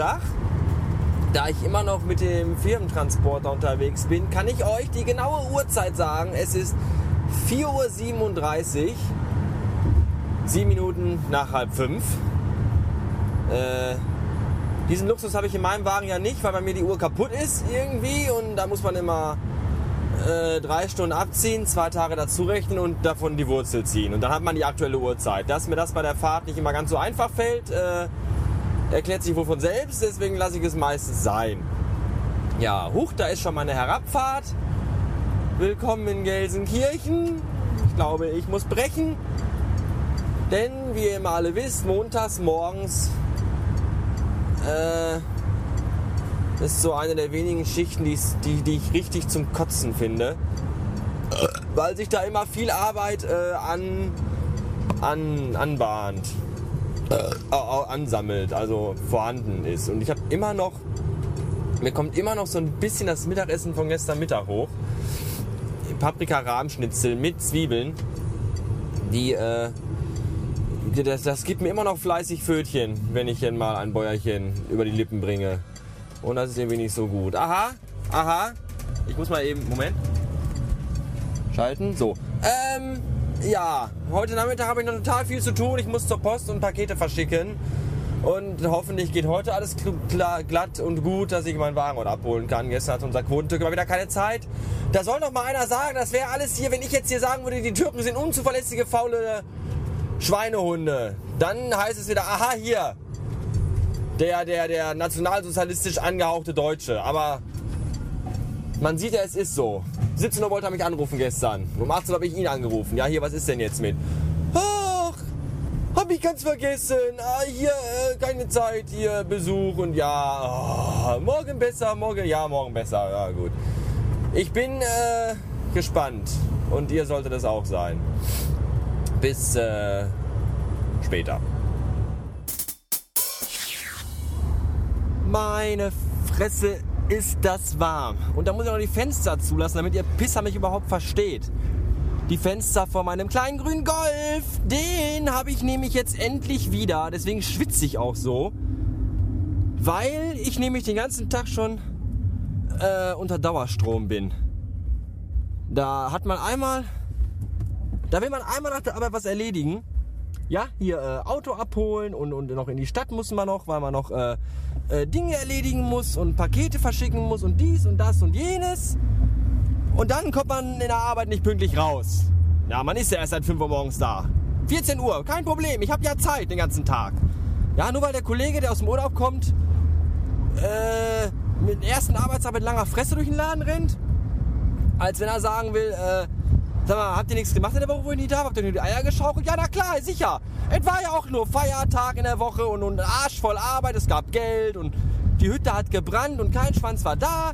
Montag. Da ich immer noch mit dem Firmentransporter unterwegs bin, kann ich euch die genaue Uhrzeit sagen. Es ist 4.37 Uhr, 7 Minuten nach halb fünf. Äh, diesen Luxus habe ich in meinem Wagen ja nicht, weil bei mir die Uhr kaputt ist irgendwie und da muss man immer äh, drei Stunden abziehen, zwei Tage dazu rechnen und davon die Wurzel ziehen. Und dann hat man die aktuelle Uhrzeit. Dass mir das bei der Fahrt nicht immer ganz so einfach fällt, äh, erklärt sich wohl von selbst, deswegen lasse ich es meistens sein. Ja, huch, da ist schon meine Herabfahrt. Willkommen in Gelsenkirchen. Ich glaube, ich muss brechen. Denn, wie ihr immer alle wisst, montags morgens äh, ist so eine der wenigen Schichten, die, die ich richtig zum Kotzen finde. Weil sich da immer viel Arbeit äh, an, an, anbahnt äh, ansammelt, also vorhanden ist. Und ich habe immer noch, mir kommt immer noch so ein bisschen das Mittagessen von gestern Mittag hoch. Paprika-Rahmschnitzel mit Zwiebeln. Die, äh, das, das gibt mir immer noch fleißig Fötchen, wenn ich hier mal ein Bäuerchen über die Lippen bringe. Und das ist irgendwie nicht so gut. Aha, aha. Ich muss mal eben, Moment. Schalten, so. Ähm, ja, heute Nachmittag habe ich noch total viel zu tun. Ich muss zur Post und Pakete verschicken. Und hoffentlich geht heute alles glatt und gut, dass ich meinen Wagen heute abholen kann. Gestern hat unser Quotentürke mal wieder keine Zeit. Da soll doch mal einer sagen, das wäre alles hier, wenn ich jetzt hier sagen würde, die Türken sind unzuverlässige, faule Schweinehunde. Dann heißt es wieder, aha, hier. Der, der, der nationalsozialistisch angehauchte Deutsche. Aber man sieht ja, es ist so. 17 Uhr wollte er mich anrufen gestern. Um 18 Uhr habe ich ihn angerufen. Ja, hier, was ist denn jetzt mit? Ach, hab ich ganz vergessen. Ah, hier, äh, keine Zeit, hier, Besuch und ja, oh, morgen besser, morgen, ja, morgen besser. Ja, gut. Ich bin äh, gespannt und ihr solltet es auch sein. Bis äh, später. Meine Fresse ist das warm. Und da muss ich noch die Fenster zulassen, damit ihr Pisser mich überhaupt versteht. Die Fenster von meinem kleinen grünen Golf, den habe ich nämlich jetzt endlich wieder. Deswegen schwitze ich auch so. Weil ich nämlich den ganzen Tag schon äh, unter Dauerstrom bin. Da hat man einmal, da will man einmal nach der Arbeit was erledigen. Ja, hier äh, Auto abholen und, und noch in die Stadt muss man noch, weil man noch äh, äh, Dinge erledigen muss und Pakete verschicken muss und dies und das und jenes. Und dann kommt man in der Arbeit nicht pünktlich raus. Ja, man ist ja erst seit 5 Uhr morgens da. 14 Uhr, kein Problem, ich habe ja Zeit den ganzen Tag. Ja, nur weil der Kollege, der aus dem Urlaub kommt, äh, mit der ersten Arbeitstag mit langer Fresse durch den Laden rennt, als wenn er sagen will, äh, Sag mal, habt ihr nichts gemacht in der Woche, wo ich nicht da war? Habt ihr nur die Eier geschaukelt? Ja, na klar, sicher. Es war ja auch nur Feiertag in der Woche und, und Arsch voll Arbeit, es gab Geld und die Hütte hat gebrannt und kein Schwanz war da.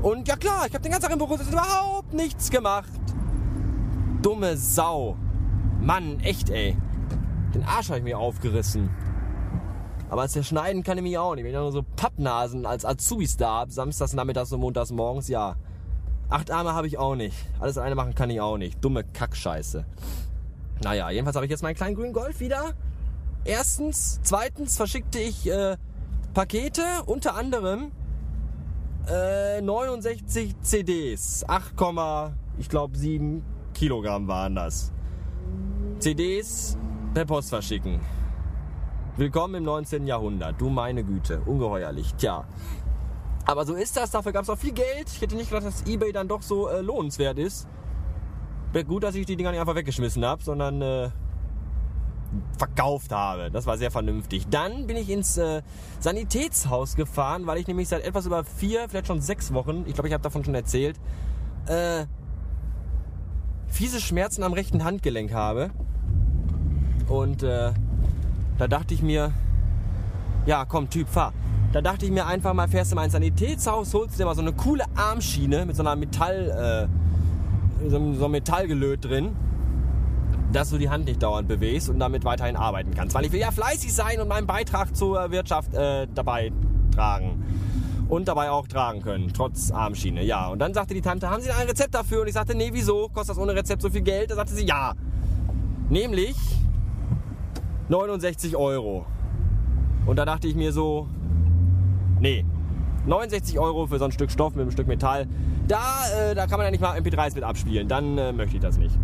Und ja klar, ich habe den ganzen Tag im Büro überhaupt nichts gemacht. Dumme Sau. Mann, echt ey. Den Arsch habe ich mir aufgerissen. Aber als zerschneiden kann ich mich auch nicht. Wenn ich nur so Pappnasen als Azubis da habe, samstags, nachmittags und montags morgens, ja. Acht Arme habe ich auch nicht. Alles alleine machen kann ich auch nicht. Dumme Kackscheiße. Naja, jedenfalls habe ich jetzt meinen kleinen grünen Golf wieder. Erstens. Zweitens verschickte ich äh, Pakete, unter anderem äh, 69 CDs. 8, ich glaube 7 Kilogramm waren das. CDs per Post verschicken. Willkommen im 19. Jahrhundert. Du meine Güte. Ungeheuerlich. Tja. Aber so ist das. Dafür gab es auch viel Geld. Ich hätte nicht gedacht, dass eBay dann doch so äh, lohnenswert ist. Gut, dass ich die Dinger nicht einfach weggeschmissen habe, sondern äh, verkauft habe. Das war sehr vernünftig. Dann bin ich ins äh, Sanitätshaus gefahren, weil ich nämlich seit etwas über vier, vielleicht schon sechs Wochen, ich glaube, ich habe davon schon erzählt, äh, fiese Schmerzen am rechten Handgelenk habe. Und äh, da dachte ich mir, ja, komm, Typ, fahr. Da dachte ich mir einfach mal, fährst du mal ins Sanitätshaus, holst dir mal so eine coole Armschiene mit so einer Metall, äh, so, so einem Metallgelöt drin, dass du die Hand nicht dauernd bewegst und damit weiterhin arbeiten kannst. Weil ich will ja fleißig sein und meinen Beitrag zur Wirtschaft äh, dabei tragen. Und dabei auch tragen können, trotz Armschiene. Ja, und dann sagte die Tante, haben Sie ein Rezept dafür? Und ich sagte, nee, wieso? Kostet das ohne Rezept so viel Geld? Da sagte sie, ja. Nämlich 69 Euro. Und da dachte ich mir so, nee, 69 Euro für so ein Stück Stoff mit einem Stück Metall, da, äh, da kann man ja nicht mal MP3s mit abspielen. Dann äh, möchte ich das nicht.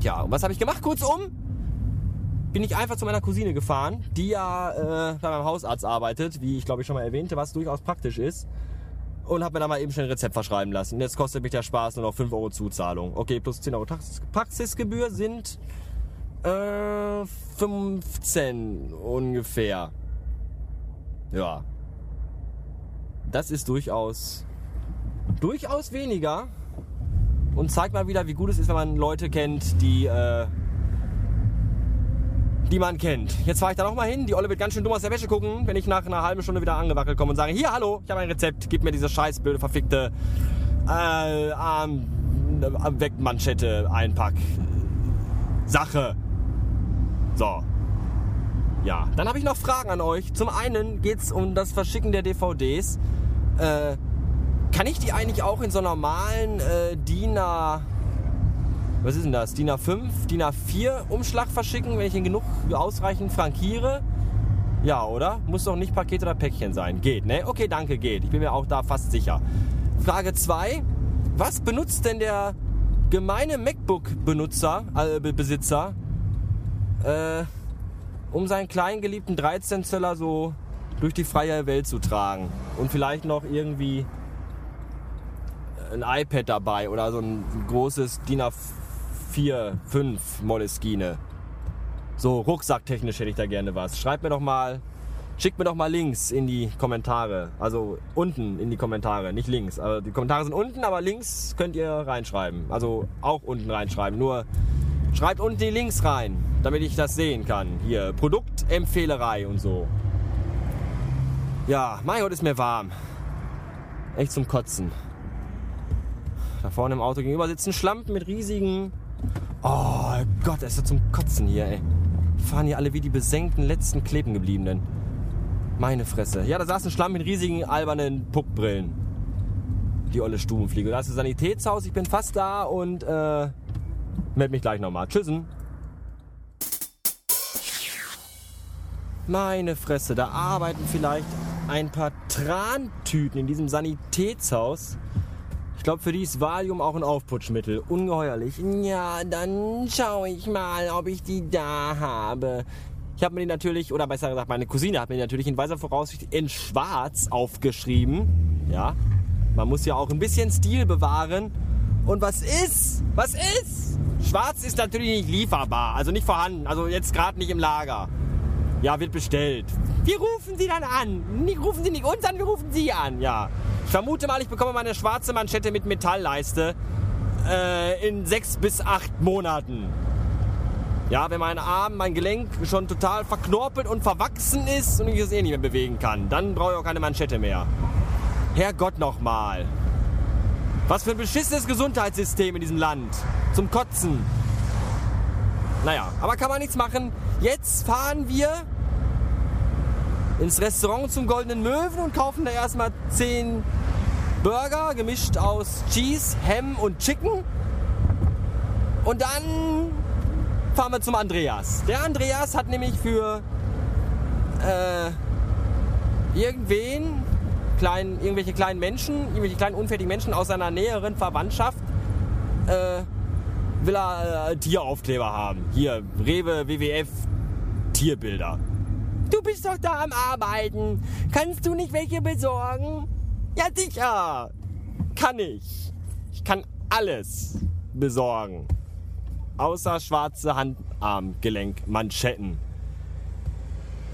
Tja, und was habe ich gemacht? Kurzum, bin ich einfach zu meiner Cousine gefahren, die ja äh, bei meinem Hausarzt arbeitet, wie ich glaube ich schon mal erwähnte, was durchaus praktisch ist. Und habe mir da mal eben schnell ein Rezept verschreiben lassen. Jetzt kostet mich der Spaß nur noch 5 Euro Zuzahlung. Okay, plus 10 Euro Praxisgebühr sind äh, 15 ungefähr. Ja. Das ist durchaus, durchaus weniger. Und zeigt mal wieder, wie gut es ist, wenn man Leute kennt, die, äh, die man kennt. Jetzt fahre ich da nochmal hin. Die Olle wird ganz schön dumm aus der Wäsche gucken, wenn ich nach einer halben Stunde wieder angewackelt komme und sage, hier, hallo, ich habe ein Rezept, gib mir diese scheiß blöde, verfickte äh, Arm, äh, Wegmanschette, Einpack. Sache. So. Ja, dann habe ich noch Fragen an euch. Zum einen geht es um das Verschicken der DVDs. Äh, kann ich die eigentlich auch in so normalen äh, DIN A, was ist denn das? DIN A5, DIN A4 Umschlag verschicken, wenn ich ihn genug ausreichend frankiere? Ja, oder? Muss doch nicht Paket oder Päckchen sein. Geht, ne? Okay, danke, geht. Ich bin mir auch da fast sicher. Frage 2. Was benutzt denn der gemeine MacBook-Benutzer, äh, Besitzer, äh, um seinen kleinen geliebten 13 Zöller so durch die freie Welt zu tragen? Und vielleicht noch irgendwie ein iPad dabei oder so ein großes DIN A4, 5 Moleskine. So rucksacktechnisch hätte ich da gerne was. Schreibt mir doch mal, schickt mir doch mal Links in die Kommentare. Also unten in die Kommentare, nicht links. Also die Kommentare sind unten, aber links könnt ihr reinschreiben. Also auch unten reinschreiben. Nur schreibt unten die Links rein, damit ich das sehen kann. Hier, Produktempfehlerei und so. Ja, mein Gott ist mir warm. Echt zum Kotzen. Da vorne im Auto gegenüber sitzen Schlampen mit riesigen. Oh Gott, ist zum Kotzen hier, ey. Fahren hier alle wie die besenkten letzten kleben gebliebenen. Meine Fresse. Ja, da saß ein Schlamm mit riesigen albernen Puckbrillen. Die olle Stubenfliege. Da ist das Sanitätshaus, ich bin fast da und äh, meld mich gleich nochmal. Tschüssen. Meine Fresse, da arbeiten vielleicht ein paar Trantüten in diesem Sanitätshaus. Ich glaube, für die ist Valium auch ein Aufputschmittel. Ungeheuerlich. Ja, dann schaue ich mal, ob ich die da habe. Ich habe mir die natürlich, oder besser gesagt, meine Cousine hat mir die natürlich in weiser Voraussicht in schwarz aufgeschrieben. Ja, man muss ja auch ein bisschen Stil bewahren. Und was ist? Was ist? Schwarz ist natürlich nicht lieferbar, also nicht vorhanden, also jetzt gerade nicht im Lager. Ja, wird bestellt. Wir rufen Sie dann an. Nie rufen Sie nicht uns an, wir rufen Sie an. Ja. Ich vermute mal, ich bekomme meine schwarze Manschette mit Metallleiste äh, in sechs bis acht Monaten. Ja, wenn mein Arm, mein Gelenk schon total verknorpelt und verwachsen ist und ich es eh nicht mehr bewegen kann, dann brauche ich auch keine Manschette mehr. Herrgott nochmal. Was für ein beschissenes Gesundheitssystem in diesem Land. Zum Kotzen. Naja, aber kann man nichts machen. Jetzt fahren wir ins Restaurant zum Goldenen Möwen und kaufen da erstmal 10 Burger gemischt aus Cheese, Ham und Chicken. Und dann fahren wir zum Andreas. Der Andreas hat nämlich für äh, irgendwen, klein, irgendwelche kleinen Menschen, irgendwelche kleinen unfertigen Menschen aus seiner näheren Verwandtschaft, äh, will er äh, Tieraufkleber haben. Hier, Rewe, WWF, Tierbilder. Du bist doch da am Arbeiten. Kannst du nicht welche besorgen? Ja, sicher. Kann ich. Ich kann alles besorgen. Außer schwarze Handarmgelenkmanschetten.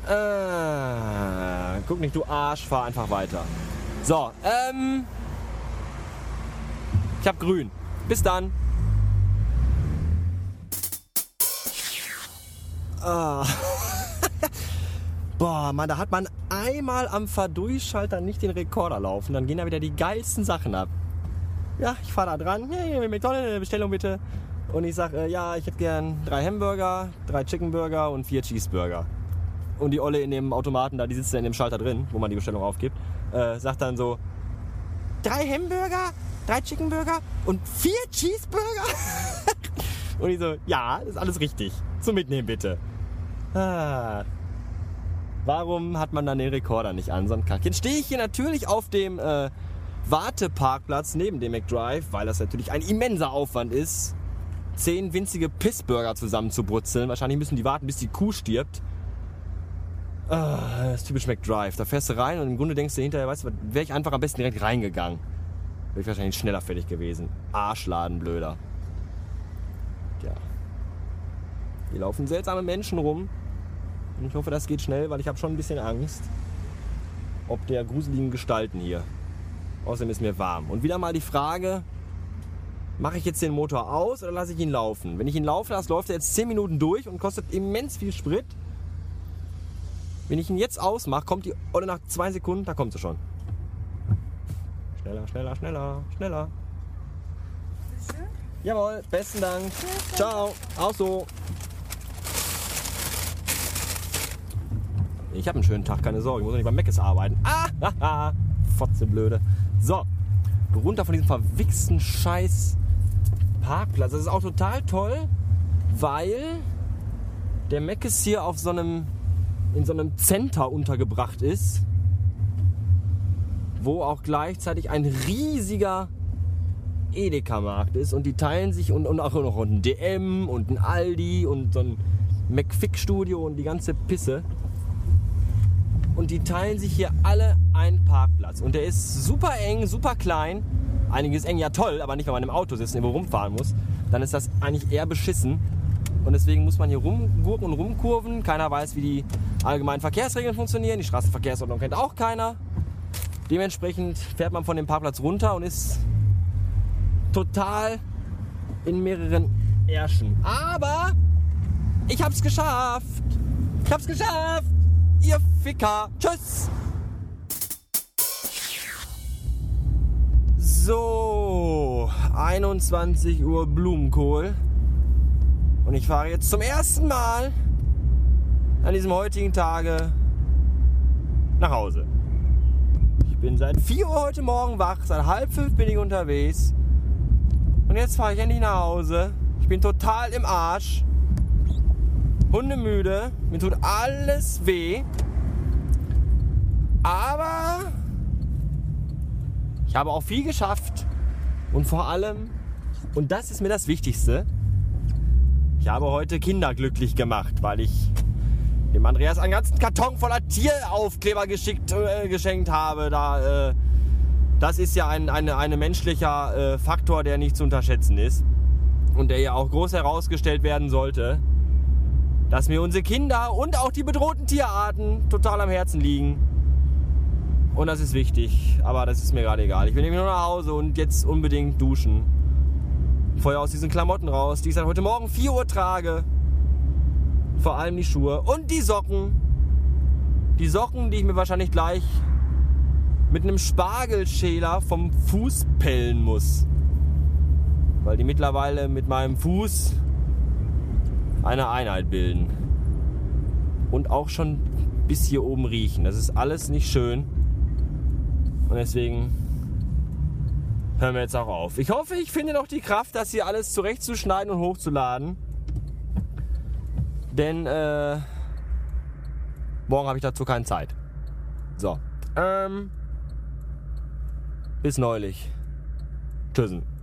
Äh, guck nicht, du Arsch, fahr einfach weiter. So, ähm. Ich hab grün. Bis dann. Ah. Boah, Mann, da hat man einmal am Verdurchschalter nicht den Rekorder laufen, dann gehen da wieder die geilsten Sachen ab. Ja, ich fahre da dran. Hey, McDonald's, eine Bestellung bitte. Und ich sage, äh, ja, ich hätte gern drei Hamburger, drei Chickenburger und vier Cheeseburger. Und die Olle in dem Automaten da, die sitzt da in dem Schalter drin, wo man die Bestellung aufgibt, äh, sagt dann so, drei Hamburger, drei Chickenburger und vier Cheeseburger? und ich so, ja, das ist alles richtig. Zum Mitnehmen bitte. Ah, Warum hat man dann den Rekorder nicht an? So ein Kack. Jetzt stehe ich hier natürlich auf dem äh, Warteparkplatz neben dem McDrive, weil das natürlich ein immenser Aufwand ist, zehn winzige Pissburger zusammenzubrutzeln. Wahrscheinlich müssen die warten, bis die Kuh stirbt. Ah, das ist typisch McDrive. Da fährst du rein und im Grunde denkst du hinterher, weißt du, wäre ich einfach am besten direkt reingegangen. Wäre ich wahrscheinlich schneller fertig gewesen. Arschladen, blöder. Tja. Hier laufen seltsame Menschen rum. Und ich hoffe, das geht schnell, weil ich habe schon ein bisschen Angst. Ob der gruseligen Gestalten hier. Außerdem ist mir warm. Und wieder mal die Frage, mache ich jetzt den Motor aus oder lasse ich ihn laufen? Wenn ich ihn laufen lasse, läuft er jetzt 10 Minuten durch und kostet immens viel Sprit. Wenn ich ihn jetzt ausmache, kommt die oder nach zwei Sekunden, da kommt sie schon. Schneller, schneller, schneller, schneller. Jawohl, besten Dank. Ciao. Auch so. Ich habe einen schönen Tag, keine Sorge. Ich muss nicht beim Meckes arbeiten. Ah, haha. Fotze blöde. So. Runter von diesem verwichsten Scheiß Parkplatz. Das ist auch total toll, weil der Meckes hier auf so einem in so einem Center untergebracht ist, wo auch gleichzeitig ein riesiger Edeka-Markt ist und die teilen sich und, und auch noch ein DM und ein Aldi und so ein McFick-Studio und die ganze Pisse. Und die teilen sich hier alle einen Parkplatz. Und der ist super eng, super klein. Einiges eng, ja toll, aber nicht, wenn man im Auto sitzt und irgendwo rumfahren muss. Dann ist das eigentlich eher beschissen. Und deswegen muss man hier rumgurken und rumkurven. Keiner weiß, wie die allgemeinen Verkehrsregeln funktionieren. Die Straßenverkehrsordnung kennt auch keiner. Dementsprechend fährt man von dem Parkplatz runter und ist total in mehreren Ärschen. Aber ich hab's geschafft. Ich hab's geschafft. Ihr Ficker. Tschüss. So, 21 Uhr Blumenkohl. Und ich fahre jetzt zum ersten Mal an diesem heutigen Tage nach Hause. Ich bin seit 4 Uhr heute Morgen wach, seit halb 5 bin ich unterwegs. Und jetzt fahre ich endlich nach Hause. Ich bin total im Arsch. Hundemüde. Mir tut alles weh. Aber ich habe auch viel geschafft. Und vor allem, und das ist mir das Wichtigste, ich habe heute Kinder glücklich gemacht, weil ich dem Andreas einen ganzen Karton voller Tieraufkleber geschickt, äh, geschenkt habe. Da, äh, das ist ja ein eine, eine menschlicher äh, Faktor, der nicht zu unterschätzen ist und der ja auch groß herausgestellt werden sollte, dass mir unsere Kinder und auch die bedrohten Tierarten total am Herzen liegen. Und das ist wichtig, aber das ist mir gerade egal. Ich will nämlich nur nach Hause und jetzt unbedingt duschen. Vorher aus diesen Klamotten raus, die ich seit heute Morgen 4 Uhr trage. Vor allem die Schuhe und die Socken. Die Socken, die ich mir wahrscheinlich gleich mit einem Spargelschäler vom Fuß pellen muss. Weil die mittlerweile mit meinem Fuß eine Einheit bilden. Und auch schon bis hier oben riechen. Das ist alles nicht schön. Und deswegen hören wir jetzt auch auf. Ich hoffe, ich finde noch die Kraft, das hier alles zurechtzuschneiden und hochzuladen. Denn äh, morgen habe ich dazu keine Zeit. So. Ähm, bis neulich. Tschüssen.